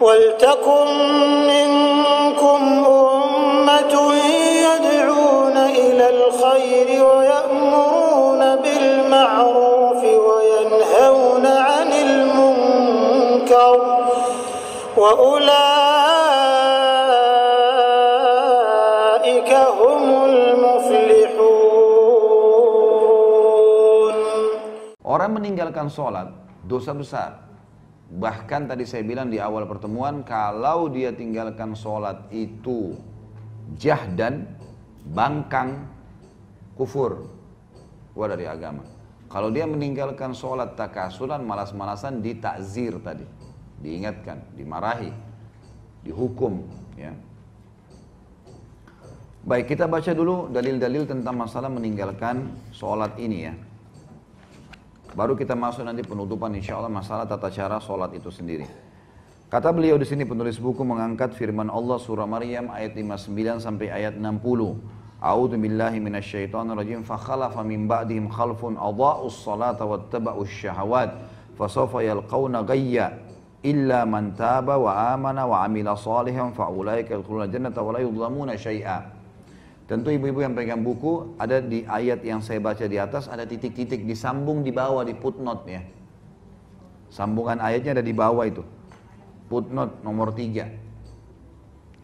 ولتكن منكم أمة يدعون إلى الخير ويأمرون بالمعروف وينهون عن المنكر وأولئك هم المفلحون Orang meninggalkan sholat, dosa besar. Bahkan tadi saya bilang di awal pertemuan, kalau dia tinggalkan sholat itu jahdan, bangkang, kufur, keluar dari agama. Kalau dia meninggalkan sholat takasulan, malas-malasan, ditakzir tadi. Diingatkan, dimarahi, dihukum. Ya. Baik, kita baca dulu dalil-dalil tentang masalah meninggalkan sholat ini ya. Baru kita masuk nanti penutupan insya Allah masalah tata cara sholat itu sendiri. Kata beliau di sini penulis buku mengangkat firman Allah surah Maryam ayat 59 sampai ayat 60. A'udzu billahi minasyaitonir rajim fa khalafa min ba'dihim khalfun adha'us salata wattaba'us syahawat fasawfa yalqauna ghayya illa man taba wa amana wa amila salihan fa ulaika yadkhuluna jannata wa la yudlamuna syai'a. Tentu ibu-ibu yang pegang buku, ada di ayat yang saya baca di atas, ada titik-titik disambung di bawah di footnote ya. Sambungan ayatnya ada di bawah itu. Footnote nomor tiga.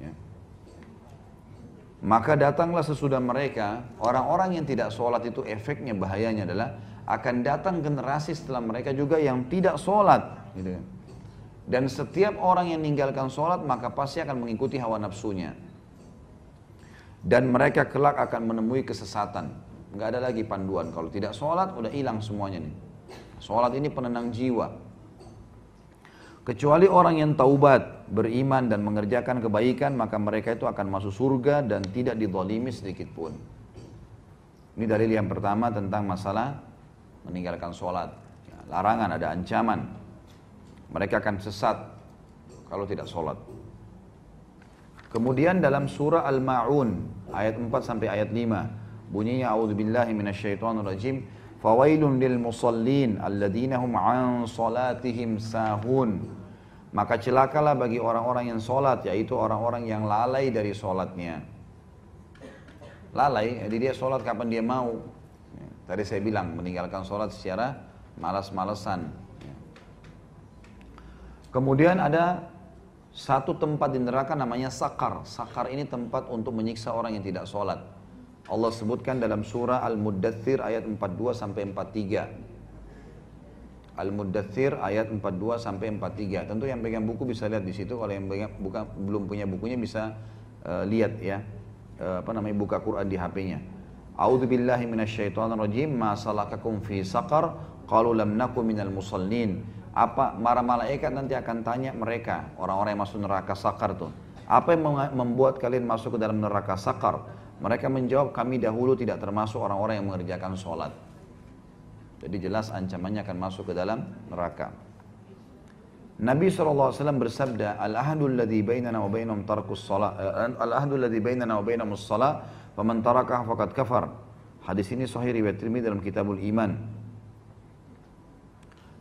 Ya. Maka datanglah sesudah mereka, orang-orang yang tidak sholat itu efeknya bahayanya adalah akan datang generasi setelah mereka juga yang tidak sholat. Gitu. Dan setiap orang yang meninggalkan sholat maka pasti akan mengikuti hawa nafsunya dan mereka kelak akan menemui kesesatan. Nggak ada lagi panduan. Kalau tidak sholat, udah hilang semuanya nih. Sholat ini penenang jiwa. Kecuali orang yang taubat, beriman dan mengerjakan kebaikan, maka mereka itu akan masuk surga dan tidak didolimi sedikit pun. Ini dalil yang pertama tentang masalah meninggalkan sholat. Ya, larangan, ada ancaman. Mereka akan sesat kalau tidak sholat. Kemudian dalam surah Al-Ma'un ayat 4 sampai ayat 5 bunyinya a'udzubillahi minasyaitonirrajim fawailun lil musallin alladzina hum an salatihim sahun. Maka celakalah bagi orang-orang yang salat yaitu orang-orang yang lalai dari salatnya. Lalai jadi dia salat kapan dia mau. Tadi saya bilang meninggalkan salat secara malas-malesan. Kemudian ada satu tempat di neraka namanya sakar. Sakar ini tempat untuk menyiksa orang yang tidak sholat. Allah sebutkan dalam surah Al-Muddathir ayat 42 sampai 43. Al-Muddathir ayat 42 sampai 43. Tentu yang pegang buku bisa lihat di situ. Kalau yang pegang, buka, belum punya bukunya bisa uh, lihat ya. Uh, apa namanya buka Quran di HP-nya. A'udzu billahi minasyaitonir rajim. Ma salakakum fi saqar? Qalu lam naku minal musallin apa para malaikat nanti akan tanya mereka orang-orang yang masuk neraka sakar tuh apa yang membuat kalian masuk ke dalam neraka sakar? Mereka menjawab kami dahulu tidak termasuk orang-orang yang mengerjakan sholat. Jadi jelas ancamannya akan masuk ke dalam neraka. Nabi SAW bersabda al-ahadul ladhi bainana wa bainahum tarkus salat al-ahadul ladhi bainana wa bainahum salat faman tarakah faqad kafar. Hadis ini sahih riwayat dalam kitabul iman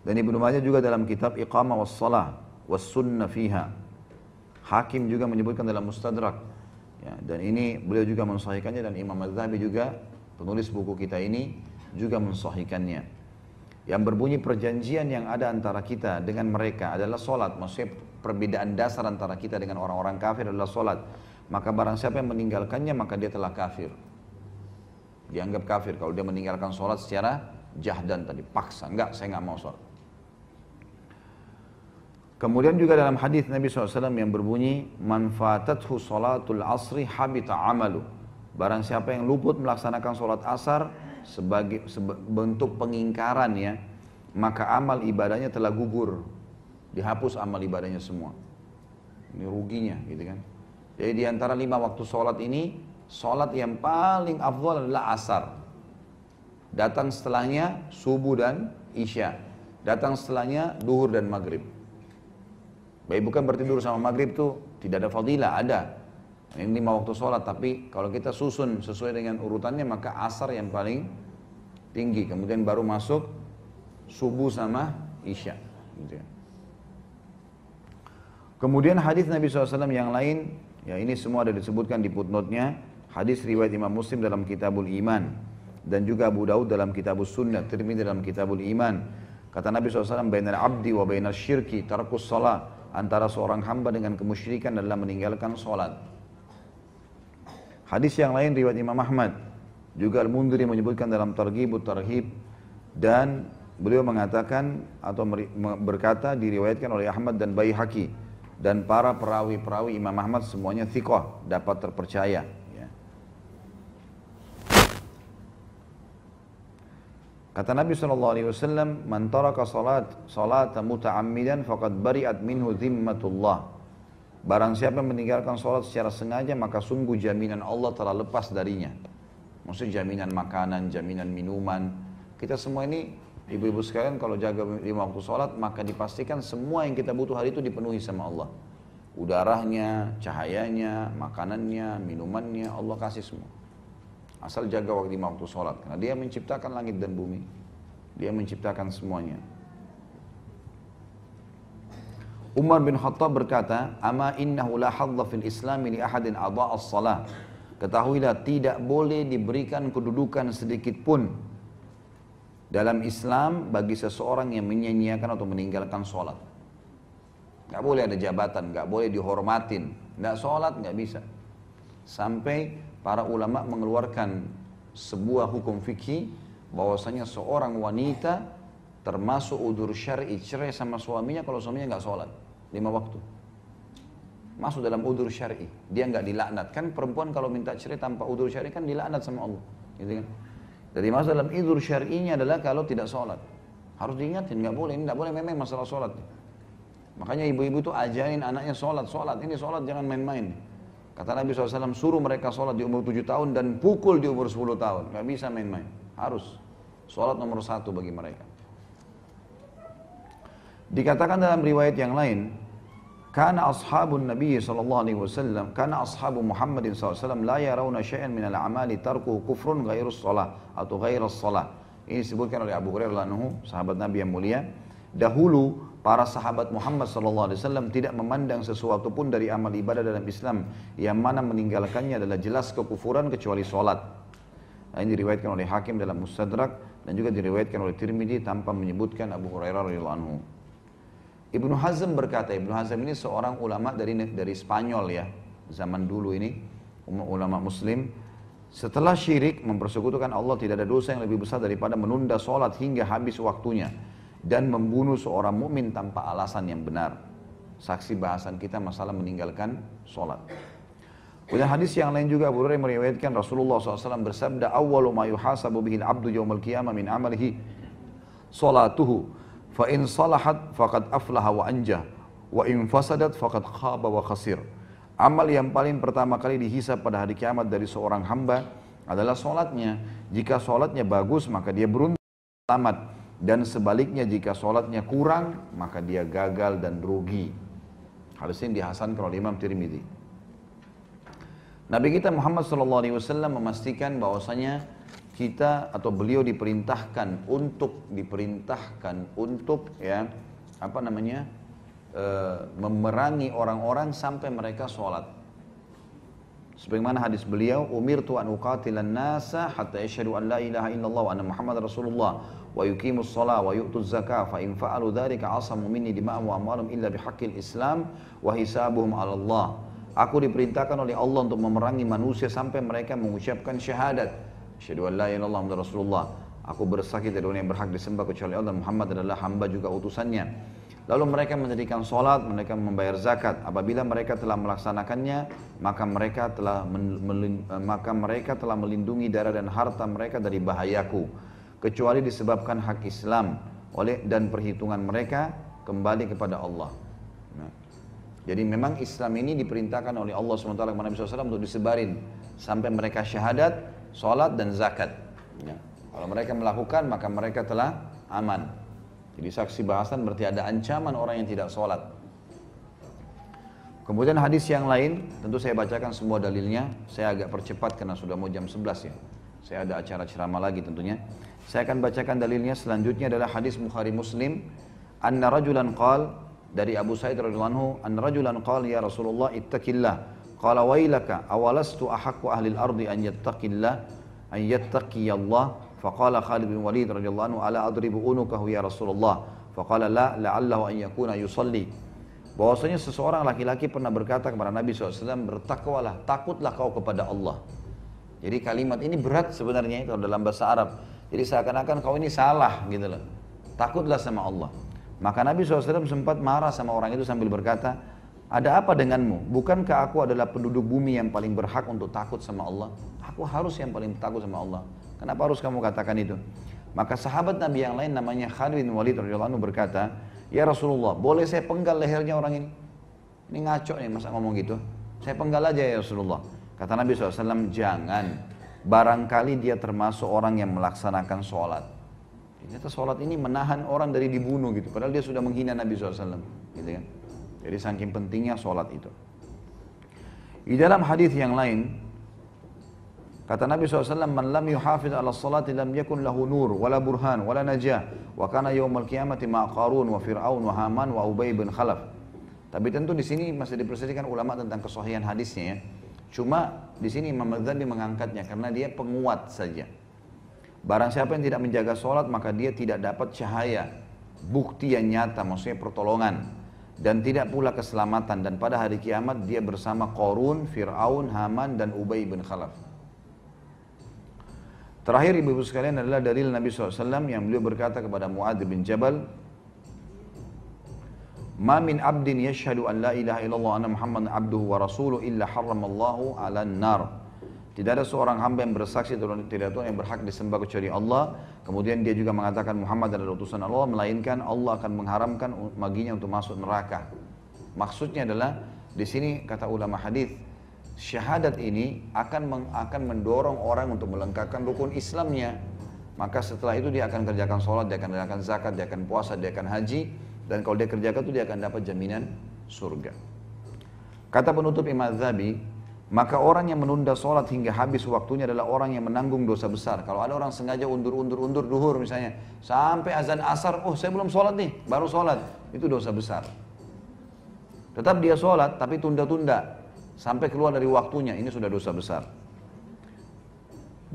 dan Ibnu Majah juga dalam kitab Iqamah was Salah was Sunnah fiha. Hakim juga menyebutkan dalam Mustadrak. Ya, dan ini beliau juga mensahihkannya dan Imam Az-Zahabi juga penulis buku kita ini juga mensahihkannya. Yang berbunyi perjanjian yang ada antara kita dengan mereka adalah solat. Maksudnya perbedaan dasar antara kita dengan orang-orang kafir adalah solat. Maka barang siapa yang meninggalkannya maka dia telah kafir. Dianggap kafir kalau dia meninggalkan solat secara jahdan tadi paksa. Enggak, saya nggak mau solat. Kemudian juga dalam hadis Nabi SAW yang berbunyi, manfaatathu salatul asri habita amalu. Barang siapa yang luput melaksanakan sholat asar sebagai bentuk pengingkaran ya, maka amal ibadahnya telah gugur. Dihapus amal ibadahnya semua. Ini ruginya gitu kan. Jadi di antara lima waktu sholat ini, sholat yang paling afdal adalah asar. Datang setelahnya subuh dan isya. Datang setelahnya duhur dan maghrib. Baik bukan bertidur sama maghrib tuh tidak ada fadilah, ada. Ini lima waktu sholat, tapi kalau kita susun sesuai dengan urutannya maka asar yang paling tinggi. Kemudian baru masuk subuh sama isya. Gitu ya. Kemudian hadis Nabi SAW yang lain, ya ini semua ada disebutkan di footnote-nya. Hadis riwayat Imam Muslim dalam Kitabul Iman dan juga Abu Daud dalam Kitabul Sunnah, Tirmidzi dalam Kitabul Iman. Kata Nabi SAW, Bainal abdi wa bainal syirki tarkus salat. Antara seorang hamba dengan kemusyrikan adalah meninggalkan solat. Hadis yang lain riwayat Imam Ahmad. Juga Al-Mundiri menyebutkan dalam Targhibut Tarhib. Dan beliau mengatakan atau berkata diriwayatkan oleh Ahmad dan Baihaqi dan para perawi-perawi Imam Ahmad semuanya thiqah, dapat terpercaya. Ya. Kata Nabi SAW, Man taraka salat, salat muta'ammidan faqad bari'at minhu zimmatullah. Barang siapa yang meninggalkan salat secara sengaja, maka sungguh jaminan Allah telah lepas darinya. Maksudnya jaminan makanan, jaminan minuman. Kita semua ini Ibu-ibu sekalian kalau jaga lima waktu sholat maka dipastikan semua yang kita butuh hari itu dipenuhi sama Allah. Udaranya, cahayanya, makanannya, minumannya Allah kasih semua. Asal jaga waktu lima waktu sholat karena dia menciptakan langit dan bumi. Dia menciptakan semuanya. Umar bin Khattab berkata, "Ama innahu la hadza fil Islam li ahadin adha'a as-salah." Ketahuilah tidak boleh diberikan kedudukan sedikit pun dalam Islam bagi seseorang yang menyanyiakan atau meninggalkan sholat. Gak boleh ada jabatan, gak boleh dihormatin. Gak sholat, gak bisa. Sampai para ulama mengeluarkan sebuah hukum fikih bahwasanya seorang wanita termasuk udur syar'i cerai sama suaminya kalau suaminya nggak sholat lima waktu masuk dalam udur syar'i dia nggak dilaknat kan perempuan kalau minta cerai tanpa udur syar'i kan dilaknat sama Allah gitu kan jadi masalah dalam idur syar'inya adalah kalau tidak sholat. Harus diingatin, nggak boleh, ini nggak boleh memang masalah sholat. Makanya ibu-ibu itu ajarin anaknya sholat, sholat, ini sholat jangan main-main. Kata Nabi SAW, suruh mereka sholat di umur 7 tahun dan pukul di umur 10 tahun. Nggak bisa main-main, harus. Sholat nomor satu bagi mereka. Dikatakan dalam riwayat yang lain, karena ashabun Nabi sallallahu alaihi wasallam, karena ashabu Muhammadin sallallahu alaihi wasallam la yarawna syai'an min al-amali tarkuhu kufrun ghairus shalah atau ghairus shalah. Ini disebutkan oleh Abu Hurairah anhu, sahabat Nabi yang mulia. Dahulu para sahabat Muhammad wasallam tidak memandang sesuatu pun dari amal ibadah dalam Islam yang mana meninggalkannya adalah jelas kekufuran kecuali salat. Nah, ini diriwayatkan oleh Hakim dalam Mustadrak dan juga diriwayatkan oleh Tirmidzi tanpa menyebutkan Abu Hurairah radhiyallahu anhu. Ibnu Hazm berkata, Ibnu Hazm ini seorang ulama dari dari Spanyol ya, zaman dulu ini, ulama muslim. Setelah syirik mempersekutukan Allah tidak ada dosa yang lebih besar daripada menunda sholat hingga habis waktunya dan membunuh seorang mukmin tanpa alasan yang benar. Saksi bahasan kita masalah meninggalkan sholat. Kemudian hadis yang lain juga Abu Hurairah meriwayatkan Rasulullah SAW bersabda, "Awwalu ma yuhasabu bihil abdu yawmal qiyamah min amalihi salatuhu." Fa in salahat faqad aflaha wa anjah wa in fasadat faqad khaba wa khasir. Amal yang paling pertama kali dihisap pada hari kiamat dari seorang hamba adalah solatnya. Jika solatnya bagus maka dia beruntung selamat. Dan sebaliknya jika solatnya kurang maka dia gagal dan rugi. Hal ini dihasankan oleh Imam Tirmidzi. Nabi kita Muhammad SAW memastikan bahwasanya kita atau beliau diperintahkan untuk diperintahkan untuk ya apa namanya e, memerangi orang-orang sampai mereka sholat. Sebagaimana hadis beliau, umir tuan uqatilan nasa hatta yashhadu an la ilaha illallah wa anna Muhammad Rasulullah wa yuqimus shalah wa yu'tuz zakah fa in fa'alu dzalika asamu minni dima'ahum wa amwalahum illa bihaqqil Islam wa hisabuhum 'ala Allah. Aku diperintahkan oleh Allah untuk memerangi manusia sampai mereka mengucapkan syahadat Asyhadu an la ilaha illallah Rasulullah. Aku bersaksi tidak ada yang berhak disembah kecuali Allah Muhammad adalah hamba juga utusannya. Lalu mereka mendirikan sholat, mereka membayar zakat. Apabila mereka telah melaksanakannya, maka mereka telah maka mereka telah melindungi darah dan harta mereka dari bahayaku, kecuali disebabkan hak Islam oleh dan perhitungan mereka kembali kepada Allah. Nah, jadi memang Islam ini diperintahkan oleh Allah SWT kepada Nabi SAW untuk disebarin sampai mereka syahadat sholat dan zakat. Ya. Kalau mereka melakukan maka mereka telah aman. Jadi saksi bahasan berarti ada ancaman orang yang tidak sholat. Kemudian hadis yang lain, tentu saya bacakan semua dalilnya. Saya agak percepat karena sudah mau jam 11 ya. Saya ada acara ceramah lagi tentunya. Saya akan bacakan dalilnya selanjutnya adalah hadis Bukhari Muslim. Anna rajulan qal dari Abu Sa'id radhiyallahu anhu, "An rajulan qala ya Rasulullah ittaqillah." Qala wailaka awalastu ahaqqu ahli al-ardi an yattaqillah an yattaqiyallah فقال خالد بن وليد رضي الله عنه anhu أضرب أنكه يا رسول الله فقال لا لعله أن يكون يصلي Bahwasanya seseorang laki-laki pernah berkata kepada Nabi SAW, bertakwalah, takutlah kau kepada Allah. Jadi kalimat ini berat sebenarnya itu dalam bahasa Arab. Jadi seakan-akan kau ini salah gitu loh. Takutlah sama Allah. Maka Nabi SAW sempat marah sama orang itu sambil berkata, ada apa denganmu? Bukankah aku adalah penduduk bumi yang paling berhak untuk takut sama Allah? Aku harus yang paling takut sama Allah. Kenapa harus kamu katakan itu? Maka sahabat Nabi yang lain namanya Khalid bin Walid radhiyallahu berkata, "Ya Rasulullah, boleh saya penggal lehernya orang ini?" Ini ngaco nih masa ngomong gitu. Saya penggal aja ya Rasulullah. Kata Nabi SAW, jangan. Barangkali dia termasuk orang yang melaksanakan sholat. Ternyata sholat ini menahan orang dari dibunuh gitu. Padahal dia sudah menghina Nabi SAW. Gitu kan. Jadi saking pentingnya sholat itu. Di dalam hadis yang lain, kata Nabi SAW, Man lam yuhafid ala salati lam yakun lahu nur, wala burhan, wala najah, wa kana yawmal qiyamati ma qarun, wa fir'aun, wa haman, wa ubay bin khalaf. Tapi tentu di sini masih diperselisihkan ulama tentang kesahihan hadisnya ya. Cuma di sini Imam Ghazali mengangkatnya karena dia penguat saja. Barang siapa yang tidak menjaga sholat maka dia tidak dapat cahaya, bukti yang nyata, maksudnya pertolongan dan tidak pula keselamatan dan pada hari kiamat dia bersama Qarun, Fir'aun, Haman dan Ubay bin Khalaf. Terakhir ibu-ibu sekalian adalah dalil Nabi SAW yang beliau berkata kepada Muad bin Jabal, Ma min abdin yashhadu an la ilaha illallah anna Muhammad abduhu wa rasuluh illa harramallahu ala nar. Tidak ada seorang hamba yang bersaksi tidak Tuhan yang berhak disembah kecuali Allah. Kemudian dia juga mengatakan Muhammad adalah utusan Allah, melainkan Allah akan mengharamkan maginya untuk masuk neraka. Maksudnya adalah di sini kata ulama hadis syahadat ini akan akan mendorong orang untuk melengkapkan rukun Islamnya. Maka setelah itu dia akan kerjakan sholat, dia akan kerjakan zakat, dia akan puasa, dia akan haji. Dan kalau dia kerjakan itu dia akan dapat jaminan surga. Kata penutup Imam Zabi, maka orang yang menunda sholat hingga habis waktunya adalah orang yang menanggung dosa besar. Kalau ada orang sengaja undur-undur-undur duhur misalnya, sampai azan asar, oh saya belum sholat nih, baru sholat, itu dosa besar. Tetap dia sholat, tapi tunda-tunda, sampai keluar dari waktunya, ini sudah dosa besar.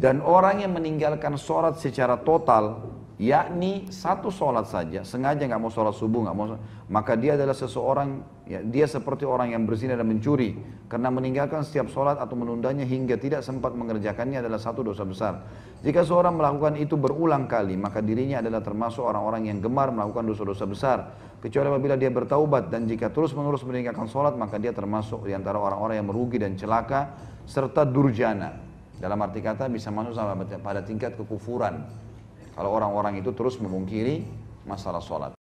Dan orang yang meninggalkan sholat secara total, yakni satu sholat saja, sengaja nggak mau sholat subuh, nggak mau, maka dia adalah seseorang, ya, dia seperti orang yang berzina dan mencuri, karena meninggalkan setiap sholat atau menundanya hingga tidak sempat mengerjakannya adalah satu dosa besar. Jika seorang melakukan itu berulang kali, maka dirinya adalah termasuk orang-orang yang gemar melakukan dosa-dosa besar. Kecuali apabila dia bertaubat dan jika terus-menerus meninggalkan sholat, maka dia termasuk di antara orang-orang yang merugi dan celaka serta durjana. Dalam arti kata bisa masuk sama pada tingkat kekufuran. Kalau orang-orang itu terus memungkiri masalah sholat.